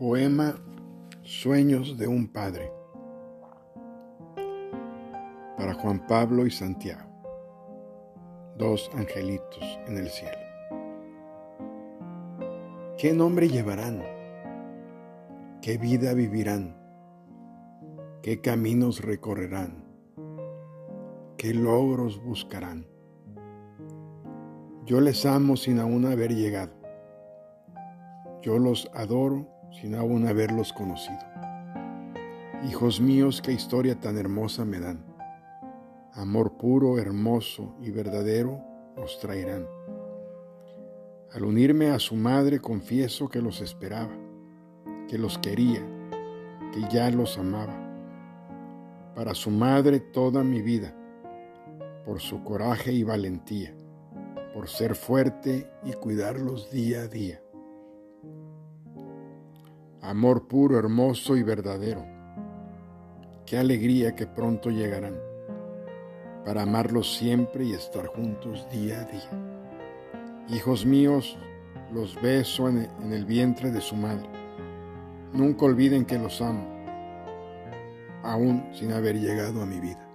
Poema Sueños de un Padre para Juan Pablo y Santiago, dos angelitos en el cielo. ¿Qué nombre llevarán? ¿Qué vida vivirán? ¿Qué caminos recorrerán? ¿Qué logros buscarán? Yo les amo sin aún haber llegado. Yo los adoro sin aún haberlos conocido. Hijos míos, qué historia tan hermosa me dan. Amor puro, hermoso y verdadero os traerán. Al unirme a su madre confieso que los esperaba, que los quería, que ya los amaba. Para su madre toda mi vida, por su coraje y valentía, por ser fuerte y cuidarlos día a día amor puro, hermoso y verdadero. Qué alegría que pronto llegarán para amarlos siempre y estar juntos día a día. Hijos míos, los beso en el vientre de su madre. Nunca olviden que los amo, aún sin haber llegado a mi vida.